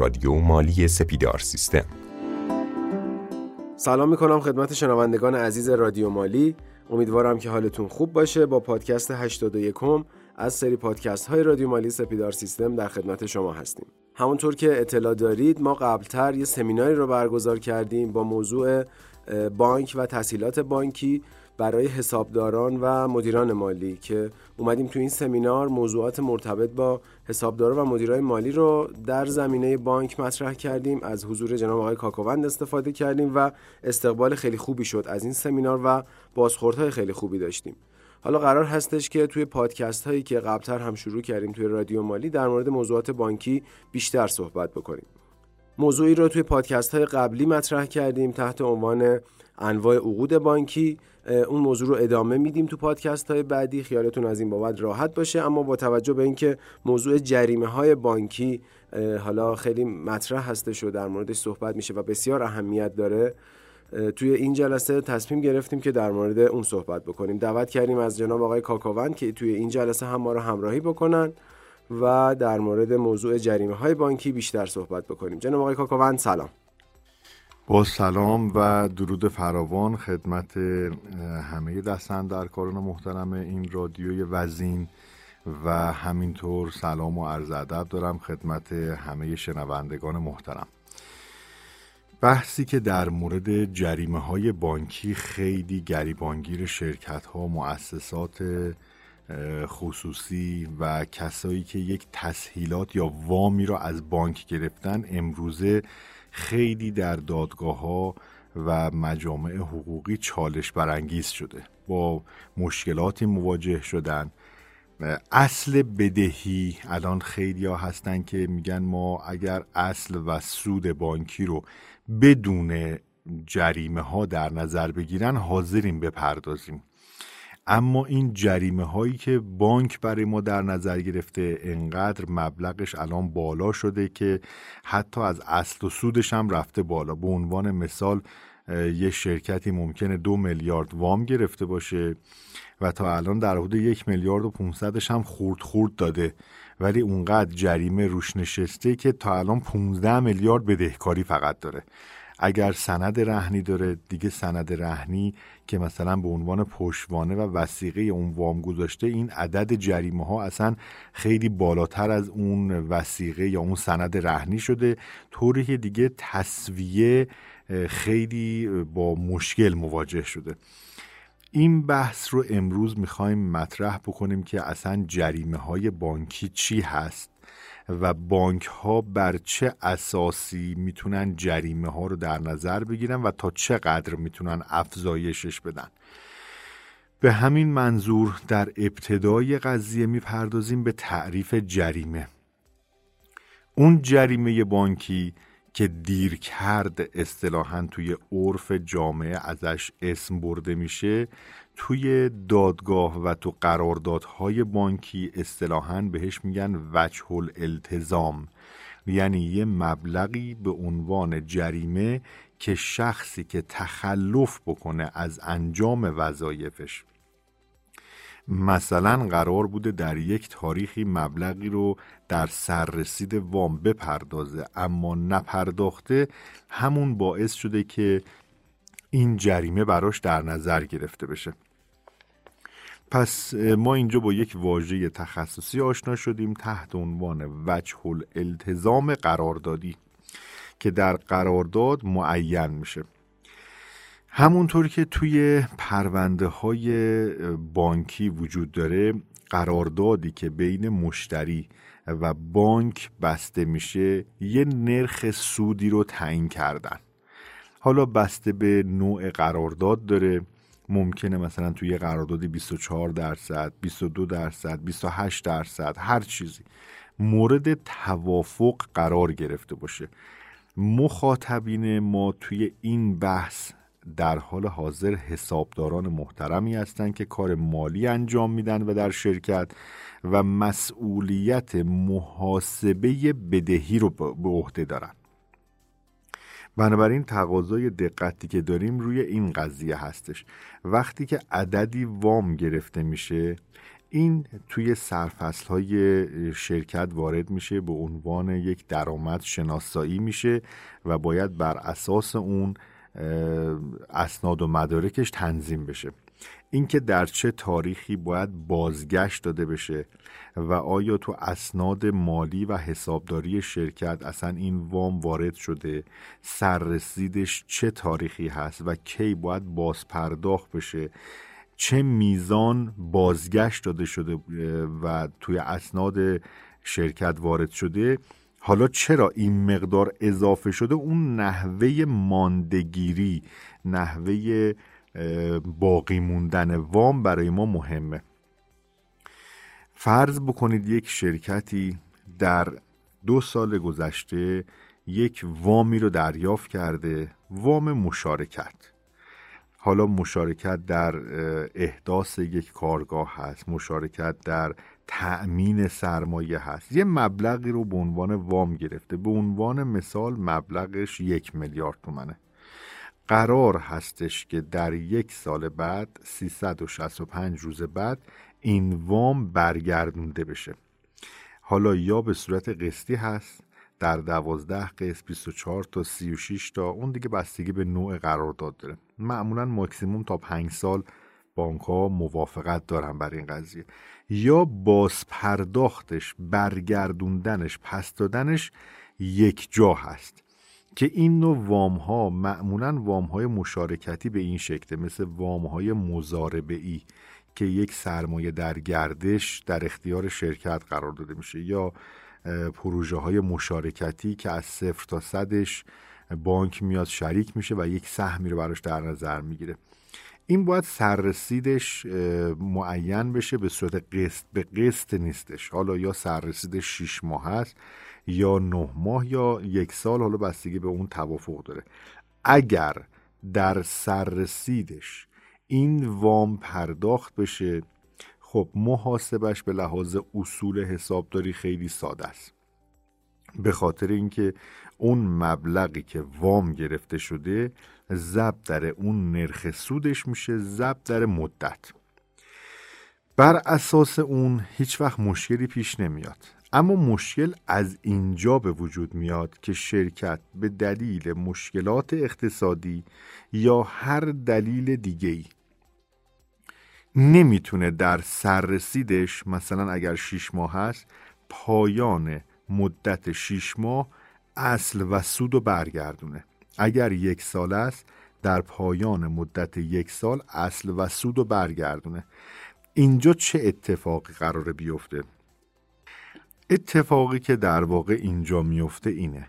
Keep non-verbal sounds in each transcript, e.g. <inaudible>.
رادیو مالی سپیدار سیستم. سلام می‌کنم خدمت شنوندگان عزیز رادیو مالی. امیدوارم که حالتون خوب باشه. با پادکست 81 از سری پادکست های رادیو مالی سپیدار سیستم در خدمت شما هستیم. همونطور که اطلاع دارید ما قبلتر یه سمیناری رو برگزار کردیم با موضوع بانک و تسهیلات بانکی. برای حسابداران و مدیران مالی که اومدیم تو این سمینار موضوعات مرتبط با حسابداران و مدیرای مالی رو در زمینه بانک مطرح کردیم از حضور جناب آقای کاکووند استفاده کردیم و استقبال خیلی خوبی شد از این سمینار و بازخوردهای خیلی خوبی داشتیم. حالا قرار هستش که توی پادکست هایی که قبلتر هم شروع کردیم توی رادیو مالی در مورد موضوعات بانکی بیشتر صحبت بکنیم. موضوعی رو توی پادکست های قبلی مطرح کردیم تحت عنوان انواع عقود بانکی. اون موضوع رو ادامه میدیم تو پادکست های بعدی. خیالتون از این بابت راحت باشه. اما با توجه به اینکه موضوع جریمه های بانکی حالا خیلی مطرح هستش و در موردش صحبت میشه و بسیار اهمیت داره توی این جلسه تصمیم گرفتیم که در مورد اون صحبت بکنیم. دعوت کردیم از جناب آقای کاکاوند که توی این جلسه هم ما رو همراهی بکنن و در مورد موضوع جریمه های بانکی بیشتر صحبت بکنیم. جناب آقای کاکاوند سلام. با سلام و درود فراوان خدمت همه کاران محترم این رادیوی وزین و همینطور سلام و عرض ادب دارم خدمت همه شنوندگان محترم. بحثی که در مورد جریمه های بانکی خیلی گریبانگیر شرکت ها مؤسسات خصوصی و کسایی که یک تسهیلات یا وامی را از بانک گرفتن امروزه خیلی در دادگاه ها و مجامع حقوقی چالش برانگیز شده. با مشکلاتی مواجه شدن. اصل بدهی الان خیلی ها هستن که میگن ما اگر اصل و سود بانکی رو بدون جریمه ها در نظر بگیرن حاضریم بپردازیم. اما این جریمه هایی که بانک برای ما در نظر گرفته انقدر مبلغش الان بالا شده که حتی از اصل و سودش هم رفته بالا. به عنوان مثال یه شرکتی ممکنه دو میلیارد وام گرفته باشه و تا الان در حدود یک میلیارد و پونصدش هم خورد خورد داده. ولی اونقدر جریمه روش نشسته که تا الان 15 میلیارد بدهکاری فقط داره. اگر سند رهنی داره دیگه سند رهنی که مثلا به عنوان پشتوانه و وسیقه اون وام گذاشته این عدد جریمه ها اصلا خیلی بالاتر از اون وسیقه یا اون سند رهنی شده. طوری دیگه تصویه خیلی با مشکل مواجه شده. این بحث رو امروز می‌خوایم مطرح بکنیم که اصلا جریمه های بانکی چی هست؟ و بانک ها بر چه اساسی می‌تونن جریمه ها رو در نظر بگیرن و تا چقدر می‌تونن افزایشش بدن؟ به همین منظور در ابتدای قضیه می‌پردازیم به تعریف جریمه. اون جریمه بانکی که دیر کرد اصطلاحا توی عرف جامعه ازش اسم برده میشه توی دادگاه و تو قراردادهای بانکی اصطلاحا بهش میگن وجه الالتزام یعنی یه مبلغی به عنوان جریمه که شخصی که تخلف بکنه از انجام وظایفش. مثلا قرار بوده در یک تاریخی مبلغی رو در سررسید وام بپردازه اما نپرداخته همون باعث شده که جریمه براش در نظر گرفته بشه. پس ما اینجا با یک واژه تخصصی آشنا شدیم تحت عنوان وجه الالتزام قراردادی که در قرارداد معین میشه. همونطور که توی پرونده های بانکی وجود داره قراردادی که بین مشتری و بانک بسته میشه یه نرخ سودی رو تعیین کردن. حالا بسته به نوع قرارداد داره. ممکنه مثلا توی یه قراردادی 24 درصد 22 درصد 28 درصد هر چیزی. مورد توافق قرار گرفته باشه. مخاطبین ما توی این بحث در حال حاضر حسابداران محترمی هستند که کار مالی انجام میدن و در شرکت و مسئولیت محاسبه بدهی رو به عهده دارن. بنابراین تقاضای دقتی که داریم روی این قضیه هستش. وقتی که عددی وام گرفته میشه این توی سرفصل های شرکت وارد میشه به عنوان یک درآمد شناسایی میشه و باید بر اساس اون اسناد و مدارکش تنظیم بشه. اینکه در چه تاریخی باید بازگشت داده بشه و آیا تو اسناد مالی و حسابداری شرکت اصلا این وام وارد شده سررسیدش چه تاریخی هست و کی باید باز پرداخت بشه چه میزان بازگشت داده شده و توی اسناد شرکت وارد شده حالا چرا این مقدار اضافه شده؟ اون نحوه ماندگیری نحوه باقی موندن وام برای ما مهمه. فرض بکنید یک شرکتی در دو سال گذشته یک وامی رو دریافت کرده وام مشارکت. حالا مشارکت در احداث یک کارگاه هست مشارکت در تأمین سرمایه هست. یه مبلغی رو به عنوان وام گرفته. به عنوان مثال مبلغش یک میلیارد تومنه. قرار هستش که در یک سال بعد 365 روز بعد این وام برگردونده بشه. حالا یا به صورت قسطی هست در دوازده قسط 24 تا 36 تا اون دیگه بستگی به نوع قرارداد داره. معمولا ماکسیموم تا 5 سال بانک ها موافقت دارن بر این قضیه. یا باز پرداختش برگردوندنش پس دادنش یک جا هست. که این نوع وام ها معمولا وام های مشارکتی به این شکله مثل وام های مزاربه ای که یک سرمایه در گردش در اختیار شرکت قرار داده میشه یا پروژه های مشارکتی که از صفر تا صدش بانک میاد شریک میشه و یک سهمی رو براش در نظر می‌گیره. این باید سررسیدش معین بشه به صورت قسط به قسط نیستش. حالا یا سررسیدش 6 ماه هست یا نه ماه یا یک سال حالا بستگی به اون توافق داره. اگر در سررسیدش این وام پرداخت بشه خب محاسبش به لحاظ اصول حسابداری خیلی ساده است. به خاطر اینکه اون مبلغی که وام گرفته شده ضبط در اون نرخ سودش میشه ضبط در مدت. بر اساس اون هیچ وقت مشکلی پیش نمیاد. اما مشکل از اینجا به وجود میاد که شرکت به دلیل مشکلات اقتصادی یا هر دلیل دیگه‌ای نمی‌تونه در سررسیدش مثلا اگر 6 ماه هست پایان مدت 6 ماه اصل و سود رو برگردونه. اگر یک سال است در پایان مدت یک سال اصل و سود رو برگردونه. اینجا چه اتفاقی قراره بیفته؟ اتفاقی که در واقع اینجا میفته اینه.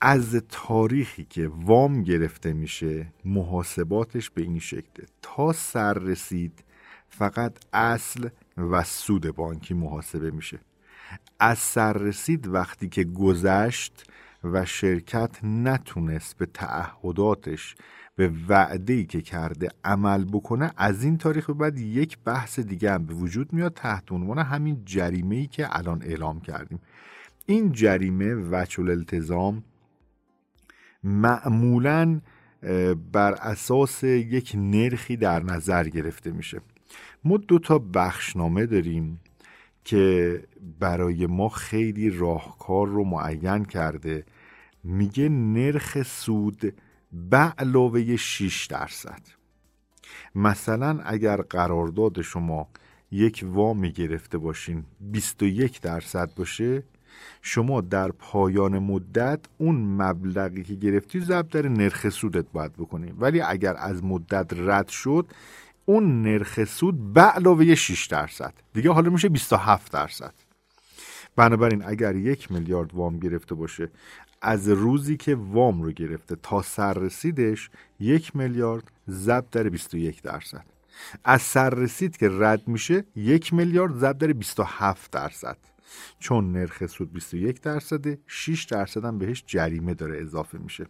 از تاریخی که وام گرفته میشه محاسباتش به این شکله تا سر رسید فقط اصل و سود بانکی محاسبه میشه. از سر رسید وقتی که گذشت و شرکت نتونست به تعهداتش به وعده که کرده عمل بکنه از این تاریخ به بعد یک بحث دیگه هم به وجود میاد تحت عنوان همین جریمه ای که الان اعلام کردیم. این جریمه وچ الالتزام معمولا بر اساس یک نرخی در نظر گرفته میشه. ما دو تا بخشنامه داریم که برای ما خیلی راهکار رو معین کرده. میگه نرخ سود به علاوه 6 درصد. مثلا اگر قرارداد شما یک وامی گرفته باشین 21 درصد باشه شما در پایان مدت اون مبلغی که گرفتی ضرب در نرخ سودت باید بکنی. ولی اگر از مدت رد شد اون نرخ سود به علاوه 6 درصد. دیگه حالا میشه 27 درصد. بنابراین اگر یک میلیارد وام گرفته باشه از روزی که وام رو گرفته تا سررسیدش یک میلیارد ضرب در 21 درصد. از سررسید که رد میشه یک میلیارد ضرب در 27 درصد. چون نرخ سود 21 درصده 6 درصد هم بهش جریمه داره اضافه میشه.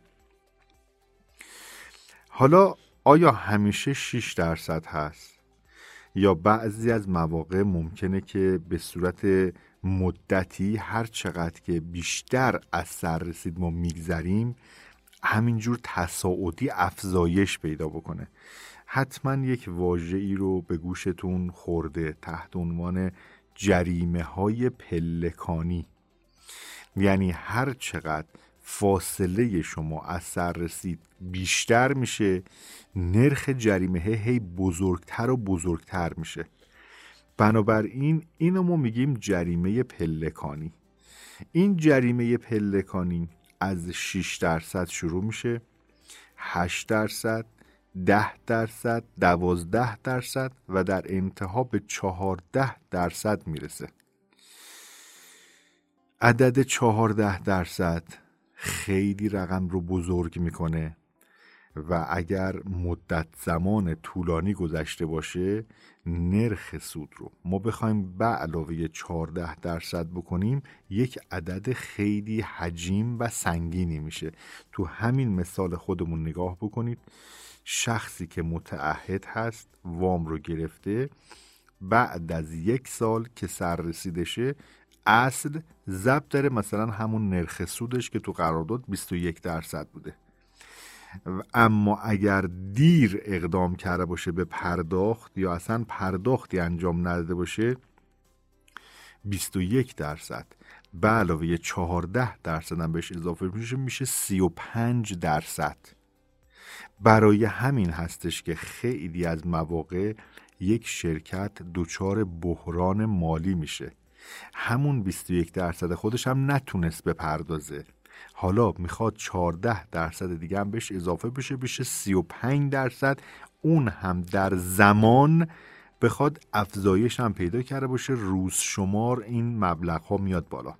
حالا آیا همیشه 6 درصد هست؟ یا بعضی از مواقع ممکنه که به صورت مدتی هر چقدر که بیشتر از سر رسید ما میگذریم همینجور تصاعدی افزایش پیدا بکنه. حتما یک واژه ای رو به گوشتون خورده تحت عنوان جریمه های پلکانی. یعنی هر چقدر فاصله شما از سر رسید بیشتر میشه نرخ جریمه هی بزرگتر و بزرگتر میشه. بنابراین اینو ما میگیم جریمه پلکانی. این جریمه پلکانی از 6 درصد شروع میشه 8 درصد 10 درصد 12 درصد و در انتها به 14 درصد می‌رسه. عدد 14 درصد خیلی رقم رو بزرگ می‌کنه. و اگر مدت زمان طولانی گذشته باشه نرخ سود رو. ما بخوایم به علاوه 14 درصد بکنیم یک عدد خیلی حجیم و سنگینی میشه. تو همین مثال خودمون نگاه بکنید. شخصی که متعهد هست وام رو گرفته بعد از یک سال که سر رسیدشه اصل ضبط داره. مثلا همون نرخ سودش که تو قرارداد 21 درصد بوده. اما اگر دیر اقدام کرده باشه به پرداخت یا اصلا پرداختی انجام نداده باشه 21 درصد. به علاوه 14 درصد هم بهش اضافه میشه میشه 35 درصد. برای همین هستش که خیلی از مواقع یک شرکت دچار بحران مالی میشه. همون 21 درصد خودش هم نتونست بپردازه. حالا می‌خواد 14 درصد دیگه هم بهش اضافه بشه بشه 35 درصد. اون هم در زمان بخواد افزایش هم پیدا کرده باشه روز شمار این مبلغ ها میاد بالا.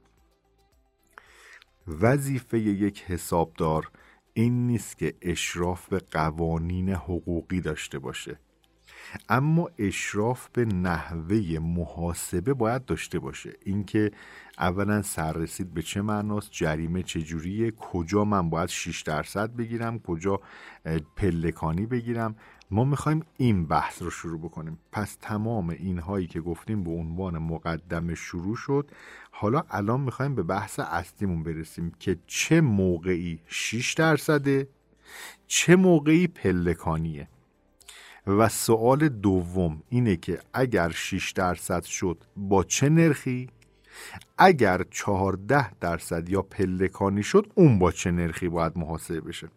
وظیفه یک حسابدار این نیست که اشراف به قوانین حقوقی داشته باشه. اما اشراف به نحوه محاسبه باید داشته باشه. اینکه اولا سررسید به چه معناست؟ جریمه چجوریه کجا من باید 6 درصد بگیرم؟ کجا پلکانی بگیرم؟ ما می‌خوایم این بحث رو شروع بکنیم. پس تمام اینهایی که گفتیم به عنوان مقدمه شروع شد. حالا الان می‌خوایم به بحث اصلیمون برسیم که چه موقعی 6 درصده چه موقعی پلکانیه؟ و سوال دوم اینه که اگر 6 درصد شد با چه نرخی؟ اگر 14 درصد یا پلکانی شد اون با چه نرخی باید محاسبه بشه؟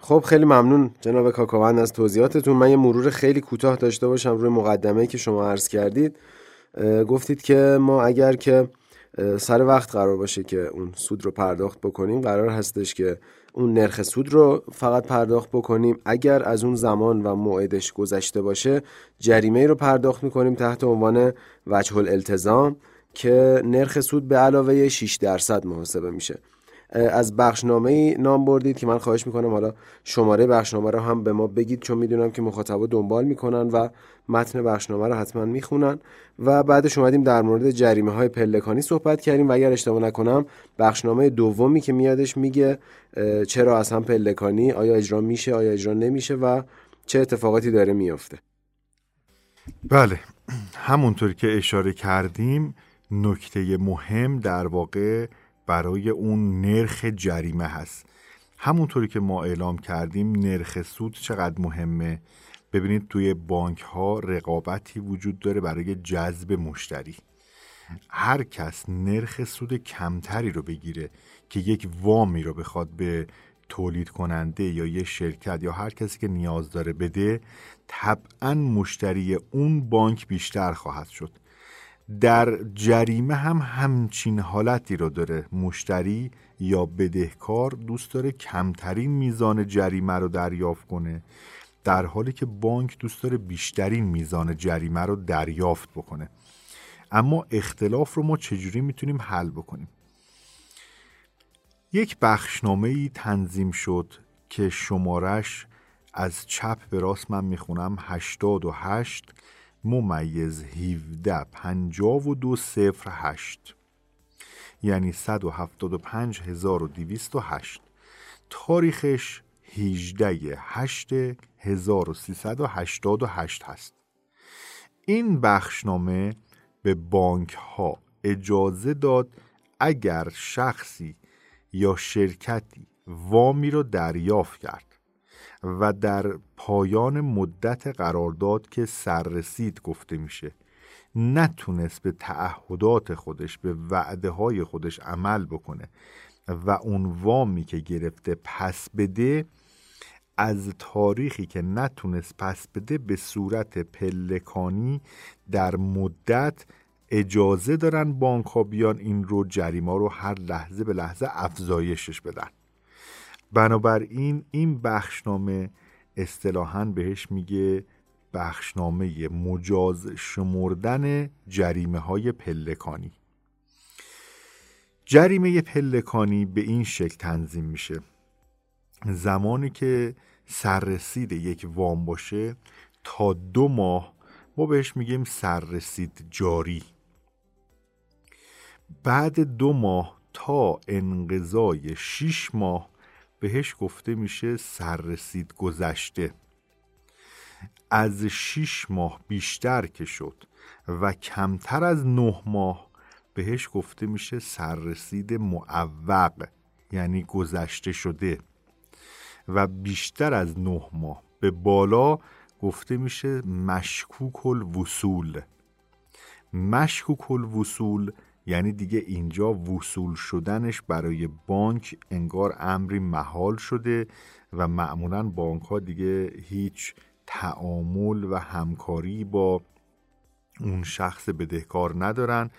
خب خیلی ممنون جناب کاکاوند از توضیحاتتون. من یه مرور خیلی کوتاه داشته باشم روی مقدمه که شما عرض کردید. گفتید که ما اگر که سر وقت قرار باشه که اون سود رو پرداخت بکنیم قرار هستش که اون نرخ سود رو فقط پرداخت بکنیم. اگر از اون زمان و موعدش گذشته باشه جریمه رو پرداخت می‌کنیم تحت عنوان وجه الالتزام. که نرخ سود به علاوه 6 درصد محاسبه میشه. از بخشنامه نام بردید که من خواهش می‌کنم حالا شماره بخشنامه رو هم به ما بگید چون می‌دونم که مخاطبا دنبال می‌کنن و متن بخشنامه رو حتما می‌خونن. و بعدش اومدیم در مورد جریمه های پلکانی صحبت کردیم و اگر اشتباه نکنم بخشنامه دومی که میادش میگه چرا اصلا پلکانی؟ آیا اجرا میشه؟ آیا اجرا نمیشه؟ و چه اتفاقاتی داره میافته؟ بله. <clears throat> همونطور که اشاره کردیم نکته مهم در واقع برای اون نرخ جریمه هست. همونطوری که ما اعلام کردیم نرخ سود چقدر مهمه؟ ببینید توی بانک ها رقابتی وجود داره برای جذب مشتری. هر کس نرخ سود کمتری رو بگیره که یک وامی رو بخواد به تولید کننده یا یه شرکت یا هر کسی که نیاز داره بده طبعا مشتری اون بانک بیشتر خواهد شد. در جریمه هم همچین حالتی رو داره. مشتری یا بدهکار دوست داره کمترین میزان جریمه رو دریافت کنه در حالی که بانک دوست داره بیشترین میزان جریمه رو دریافت بکنه. اما اختلاف رو ما چجوری می‌تونیم حل بکنیم؟ یک بخشنامه ای تنظیم شد که شمارش از چپ به راست من می‌خونم 88 ممیز 17 52 صفر 8 یعنی 175208 تاریخش 18 8 1388 هست. این بخشنامه به بانک ها اجازه داد اگر شخصی یا شرکتی وامی رو دریافت کرد. و در پایان مدت قرارداد که سررسید گفته میشه. نتونست به تعهدات خودش به وعده های خودش عمل بکنه و اون وامی که گرفته پس بده از تاریخی که نتونست پس بده به صورت پلکانی در مدت اجازه دارن بانک ها بیان این رو جریمه رو هر لحظه به لحظه افزایشش بدن. بنابراین این بخشنامه اصطلاحا بهش میگه بخشنامه مجاز شمردن جریمه های پلکانی. جریمه پلکانی به این شکل تنظیم میشه. زمانی که سررسید یک وام باشه تا دو ماه ما بهش میگیم سررسید جاری. بعد دو ماه تا انقضای شیش ماه بهش گفته میشه سررسید گذشته. از شیش ماه بیشتر که شد و کمتر از نه ماه بهش گفته میشه سررسید معوق یعنی گذشته شده. و بیشتر از نه ماه به بالا گفته میشه مشکوک الوصول مشکوک الوصول یعنی دیگه اینجا وصول شدنش برای بانک انگار امری محال شده و معمولا بانک ها دیگه هیچ تعامل و همکاری با اون شخص بدهکار ندارن.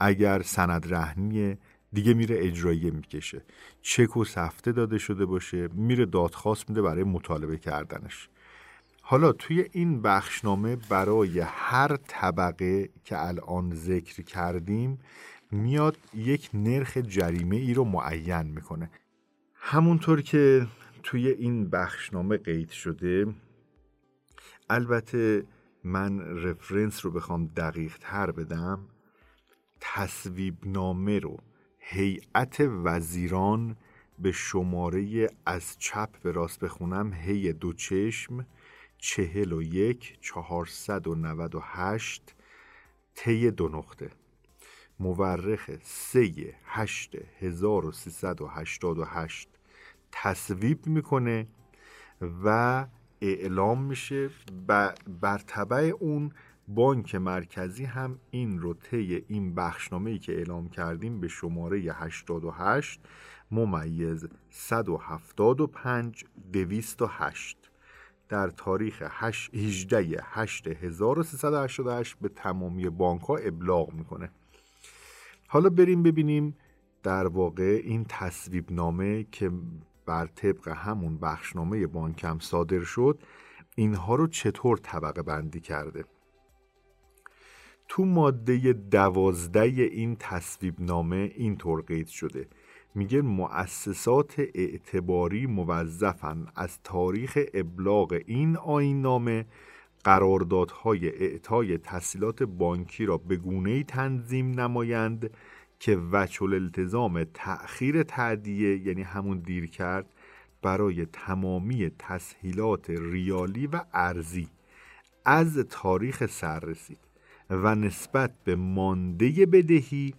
اگر سند رهنی دیگه میره اجراییه می‌کشه. چک و سفته داده شده باشه میره دادخواست میده برای مطالبه کردنش. حالا توی این بخشنامه برای هر طبقه که الان ذکر کردیم میاد یک نرخ جریمه ای رو معین می‌کنه. همونطور که توی این بخشنامه قید شده البته من رفرنس رو بخوام دقیق تر بدم تصویب نامه رو هیئت وزیران به شماره از چپ به راست بخونم هی دو چشم چهل و یک چهارصد و نود و هشت طی دو نقطه. مورخ سه هشت هزار و سیصد و هشتاد و هشت تصویب می‌کنه و اعلام میشه بر طبع اون بانک مرکزی هم این رو طی این بخشنامه ای که اعلام کردیم به شماره 88 ممیز 175 208 در تاریخ 18 8 1388 به تمامی بانک ها ابلاغ می‌کنه. حالا بریم ببینیم در واقع این تصویب نامه که بر طبق همون بخشنامه بانکم صادر شد اینها رو چطور طبقه بندی کرده؟ تو ماده دوازده این تصویب نامه این طور قید شده. میگه مؤسسات اعتباری موظفن. از تاریخ ابلاغ این آین نامه قراردادهای اعطای تسهیلات بانکی را به گونه تنظیم نمایند که وچل التزام تأخیر تعدیه یعنی همون دیر کرد برای تمامی تسهیلات ریالی و ارزی از تاریخ سر رسید و نسبت به مانده بدهی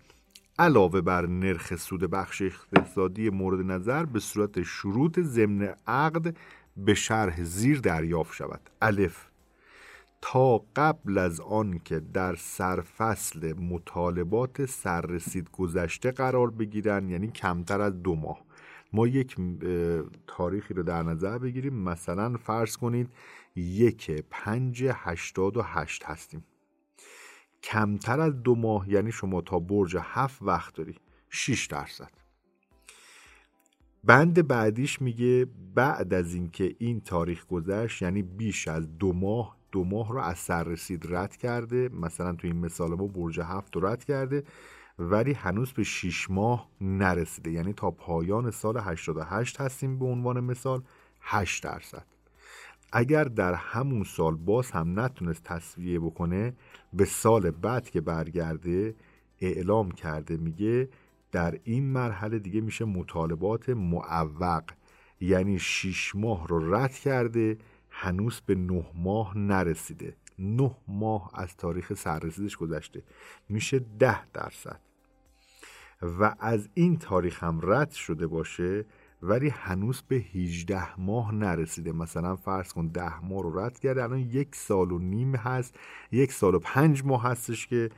علاوه بر نرخ سود بخش اقتصادی مورد نظر به صورت شروط ضمن عقد به شرح زیر دریافت شود. الف. تا قبل از آن که در سرفصل مطالبات سررسید گذشته قرار بگیرن یعنی کمتر از دو ماه. ما یک تاریخی رو در نظر بگیریم. مثلا فرض کنید یک پنج هشتاد و هشت هستیم. کمتر از دو ماه یعنی شما تا برج هفت وقت داری. 6 درصد. بند بعدیش میگه بعد از اینکه این تاریخ گذشت یعنی بیش از دو ماه دو ماه رو از سر رسید رد کرده. مثلا تو این مثال ما برج هفت رو رد کرده ولی هنوز به 6 ماه نرسیده. یعنی تا پایان سال 88 هستیم به عنوان مثال 8 درصد. اگر در همون سال باز هم نتونست تصویه بکنه به سال بعد که برگرده اعلام کرده میگه در این مرحله دیگه میشه مطالبات معوق. یعنی 6 ماه رو رد کرده هنوز به نه ماه نرسیده. نه ماه از تاریخ سررسیدش گذشته. میشه ده درصد. و از این تاریخ هم رد شده باشه ولی هنوز به 18 ماه نرسیده. مثلا فرض کن 10 ماه رو رد کرده الان یک سال و نیم هست یک سال و پنج ماه هستش که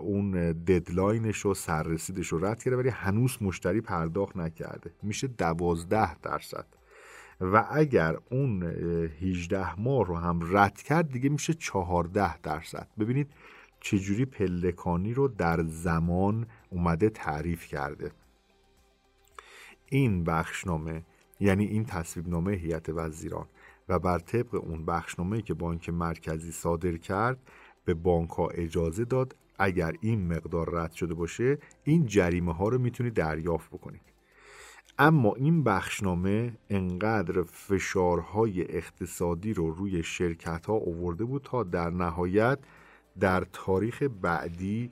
اون ددلاینش رو سررسیدش رو رد کرده ولی هنوز مشتری پرداخت نکرده. میشه دوازده درصد. و اگر اون 18 ماه رو هم رد کرد دیگه میشه 14 درصد. ببینید چجوری پلکانی رو در زمان اومده تعریف کرده. این بخشنامه یعنی این تصویبنامه هیئت وزیران و بر طبق اون بخشنامه که بانک مرکزی صادر کرد به بانک ها اجازه داد اگر این مقدار رد شده باشه این جریمه ها رو می‌تونید دریافت بکنید اما این بخشنامه انقدر فشارهای اقتصادی رو روی شرکت ها آورده بود تا در نهایت در تاریخ بعدی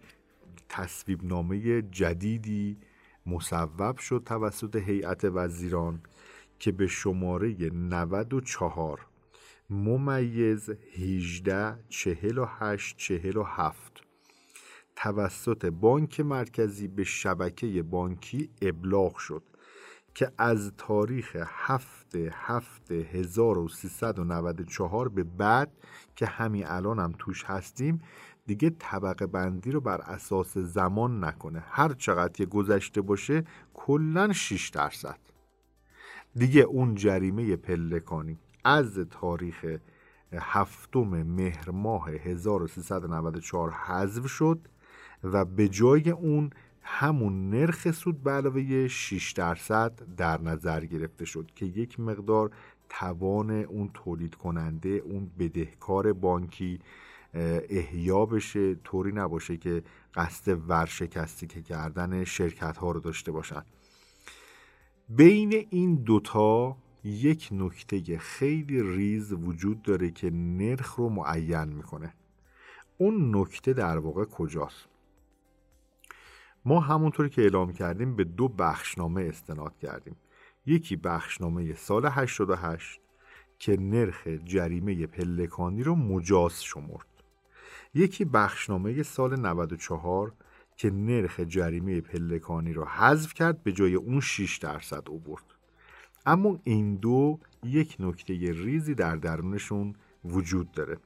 تصویب نامه جدیدی مصوب شد توسط هیئت وزیران که به شماره 94 ممیز 18 48 47 توسط بانک مرکزی به شبکه بانکی ابلاغ شد که از تاریخ هفت هفت 1394 به بعد که همین الان هم توش هستیم دیگه طبقه بندی رو بر اساس زمان نکنه. هر چقدر که گذشته باشه کلا 6 درصد. دیگه اون جریمه پلکانی از تاریخ هفتم مهر ماه 1394 حذف شد و به جای اون همون نرخ سود به علاوه 6 درصد در نظر گرفته شد که یک مقدار توان اون تولید کننده اون بدهکار بانکی احیا بشه طوری نباشه که قصد ورشکستی که کردن شرکت ها رو داشته باشن. بین این دوتا یک نکته خیلی ریز وجود داره که نرخ رو معین می‌کنه. اون نکته در واقع کجاست؟ ما همونطور که اعلام کردیم به دو بخشنامه استناد کردیم. یکی بخشنامه سال 88 که نرخ جریمه پلکانی رو مجاز شمرد. یکی بخشنامه سال 94 که نرخ جریمه پلکانی رو حذف کرد به جای اون 6 درصد اوورد اما این دو یک نکته ریزی در درونشون وجود داره.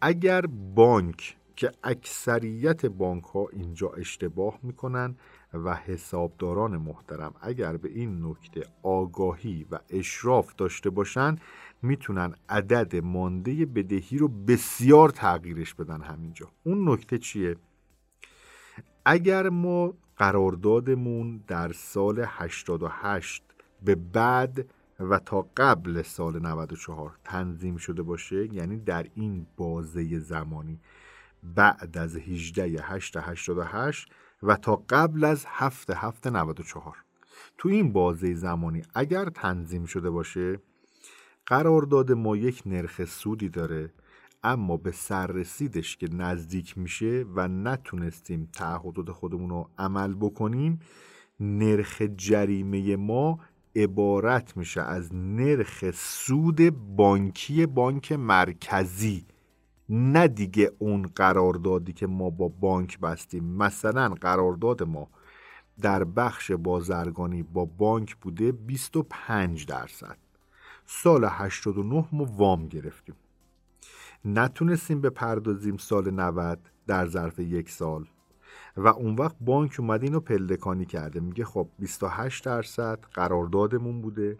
اگر بانک که اکثریت بانک ها اینجا اشتباه می‌کنن و حسابداران محترم اگر به این نکته آگاهی و اشراف داشته باشن می‌تونن عدد مانده بدهی رو بسیار تغییرش بدن همینجا اون نکته چیه؟ اگر ما قراردادمون در سال 88 به بعد و تا قبل سال 94 تنظیم شده باشه یعنی در این بازه زمانی بعد از 18 8 88 و تا قبل از 7 7 94 تو این بازه زمانی اگر تنظیم شده باشه قرارداد ما یک نرخ سودی داره اما به سررسیدش که نزدیک میشه و نتونستیم تعهدات خودمون رو عمل بکنیم نرخ جریمه ما عبارت میشه از نرخ سود بانکی بانک مرکزی. نه دیگه اون قراردادی که ما با بانک بستیم. مثلا قرارداد ما در بخش بازرگانی با بانک بوده 25 درصد. سال 89 ما وام گرفتیم. نتونستیم بپردازیم سال 90 در ظرف یک سال. و اون وقت بانک اومده اینو پلکانی کرده. میگه خب 28 درصد قراردادمون بوده.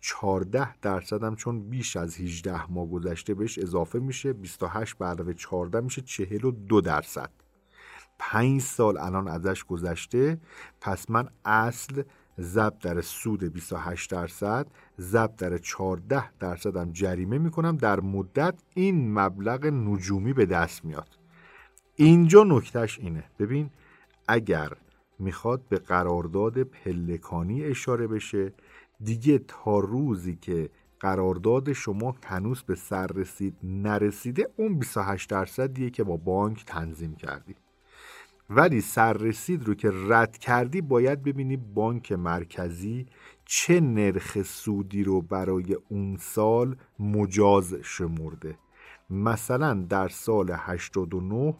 14 درصد هم چون بیش از 18 ماه گذشته بهش اضافه میشه. 28 به علاوه 14 میشه 42 درصد. 5 سال الان ازش گذشته. پس من اصل ضرب در سود 28 درصد ضرب در 14 درصد هم جریمه می‌کنم. در مدت این مبلغ نجومی به دست میاد. اینجا نکتهش اینه. ببین اگر می‌خواد به قرارداد پلکانی اشاره بشه دیگه تا روزی که قرارداد شما هنوز به سر رسید نرسیده اون 28 درصدیه که با بانک تنظیم کردی. ولی سررسید رو که رد کردی باید ببینی بانک مرکزی چه نرخ سودی رو برای اون سال مجاز شمرده. مثلا در سال 89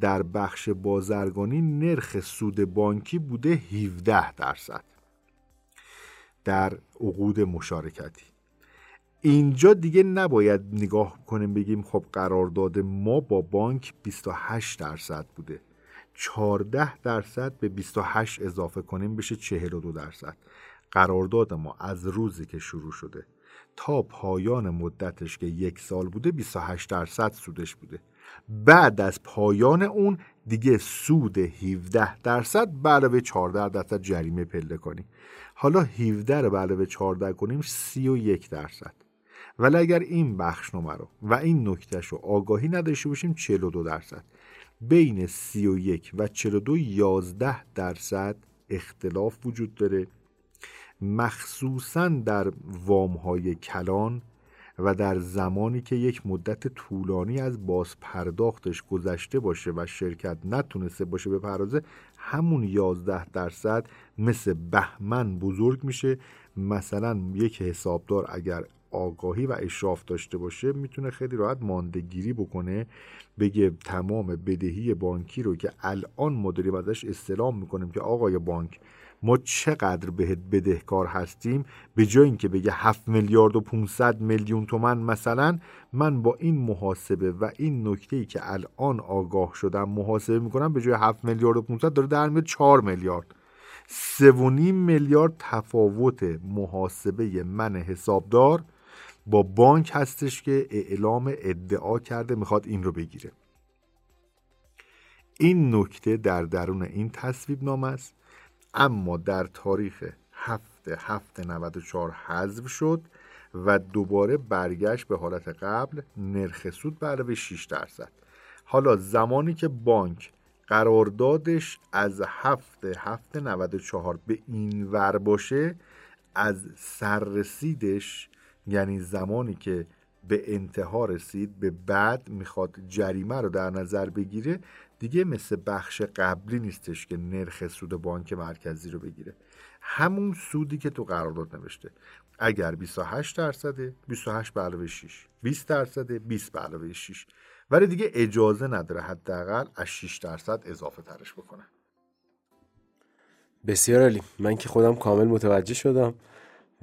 در بخش بازرگانی نرخ سود بانکی بوده 17 درصد. در عقود مشارکتی. اینجا دیگه نباید نگاه کنیم بگیم خب قرارداد ما با بانک 28 درصد بوده. 14 درصد به 28 اضافه کنیم بشه 42 درصد. قرارداد ما از روزی که شروع شده تا پایان مدتش که یک سال بوده 28 درصد سودش بوده. بعد از پایان اون دیگه سود 17 درصد به علاوه 14 درصد جریمه پله کنیم. حالا 17 رو به علاوه 14 کنیم 31 درصد. ولی اگر این بخش رو و این نکتهش رو آگاهی نداشته باشیم 42 درصد. بین 31 و 42 11 درصد اختلاف وجود داره مخصوصا در وام های کلان و در زمانی که یک مدت طولانی از باز پرداختش گذشته باشه و شرکت نتونسته باشه به پرازه همون 11 درصد مثل بهمن بزرگ میشه. مثلا یک حسابدار اگر آگاهی و اشراف داشته باشه می‌تونه خیلی راحت ماندگیری بکنه بگه تمام بدهی بانکی رو که الان ما داریم ازش استلام می‌کنیم که آقای بانک ما چقدر بهت بدهکار هستیم؟ به جای اینکه بگه 7 میلیارد و 500 میلیون تومن مثلا من با این محاسبه و این نکته ای که الان آگاه شدم محاسبه می‌کنم به جای 7 میلیارد و 500 داره در میاد 4 میلیارد. سه میلیارد تفاوت محاسبه من حسابدار با بانک هستش که اعلام ادعا کرده می‌خواد این رو بگیره. این نکته در درون این تصویب نام است اما در تاریخ هفته هفته 94 حذف شد و دوباره برگشت به حالت قبل نرخ سود به علاوه 6 درصد. حالا زمانی که بانک قراردادش از هفته هفته 94 به این ور باشه از سررسیدش یعنی زمانی که به انتها رسید به بعد می‌خواد جریمه رو در نظر بگیره دیگه مثل بخش قبلی نیستش که نرخ سود بانک مرکزی رو بگیره. همون سودی که تو قرارداد نوشته. اگر 28 درصده 28 به علاوه 6 20 درصده 20 به علاوه 6 ولی دیگه اجازه نداره حداقل از 6 درصد اضافه ترش بکنه. بسیار عالی. من که خودم کامل متوجه شدم.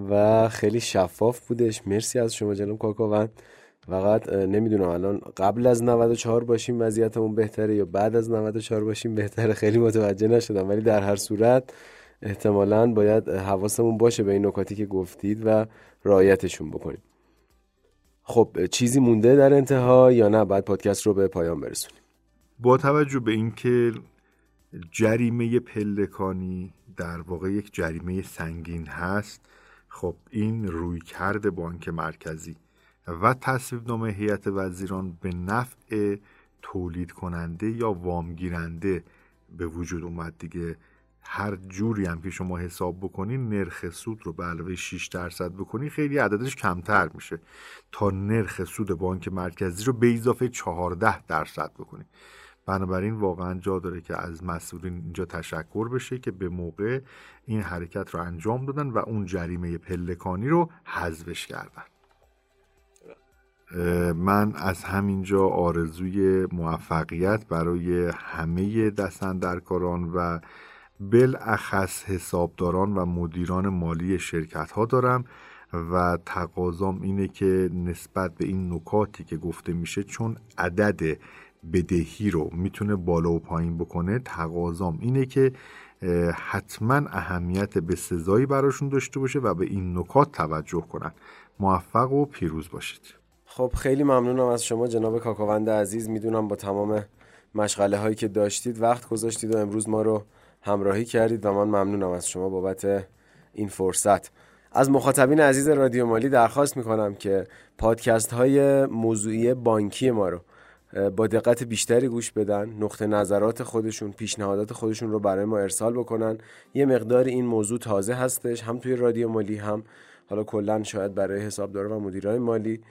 و خیلی شفاف بودش. مرسی از شما جناب کاکاوند. فقط نمی‌دونم الان قبل از 94 باشیم وضعیتمون بهتره یا بعد از 94 باشیم بهتره؟ خیلی متوجه نشدم ولی در هر صورت احتمالا باید حواسمون باشه به این نکاتی که گفتید و رعایتشون بکنیم. خب چیزی مونده در انتها یا نه؟ بعد پادکست رو به پایان برسونیم. با توجه به اینکه جریمه پلکانی در واقع یک جریمه سنگین هست خب این روی کرد بانک مرکزی و تصویب نامه هیئت وزیران به نفع تولید کننده یا وامگیرنده به وجود اومد دیگه. هر جوری هم که شما حساب بکنین نرخ سود رو به علاوه 6 درصد بکنی خیلی عددش کمتر میشه. تا نرخ سود بانک مرکزی رو به اضافه 14 درصد بکنی. بنابراین واقعا جا داره که از مسئولین اینجا تشکر بشه که به موقع این حرکت رو انجام دادن و اون جریمه پلکانی رو حذفش کردن. من از همینجا آرزوی موفقیت برای همه دستندرکاران و بالاخص حسابداران و مدیران مالی شرکت ها دارم و تقاضام اینه که نسبت به این نکاتی که گفته میشه چون عدد بدهی رو می‌تونه بالا و پایین بکنه تقاضام اینه که حتما اهمیت به سزایی براشون داشته باشه و به این نکات توجه کنن. موفق و پیروز باشید. خب خیلی ممنونم از شما جناب کاکاوند عزیز. می‌دونم با تمام مشغله هایی که داشتید وقت گذاشتید و امروز ما رو همراهی کردید و من ممنونم از شما بابت این فرصت. از مخاطبین عزیز رادیو مالی درخواست می‌کنم که پادکست های موضوعی بانکی ما رو با دقت بیشتری گوش بدن نقطه نظرات خودشون پیشنهادات خودشون رو برای ما ارسال بکنن. یه مقدار این موضوع تازه هستش هم توی رادیو مالی هم حالا کلا شاید برای حسابدار و مدیرای مالی.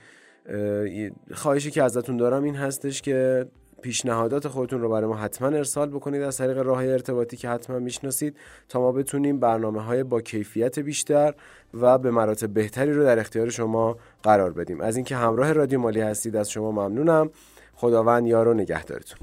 خواهشی که ازتون دارم این هستش که پیشنهادات خودتون رو برای ما حتما ارسال بکنید از طریق راه ارتباطی که حتما می‌شناسید تا ما بتونیم برنامه های با کیفیت بیشتر و به مراتب بهتری رو در اختیار شما قرار بدیم. از اینکه همراه رادیو مالی هستید از شما ممنونم. خداوند یار و نگهدارتون.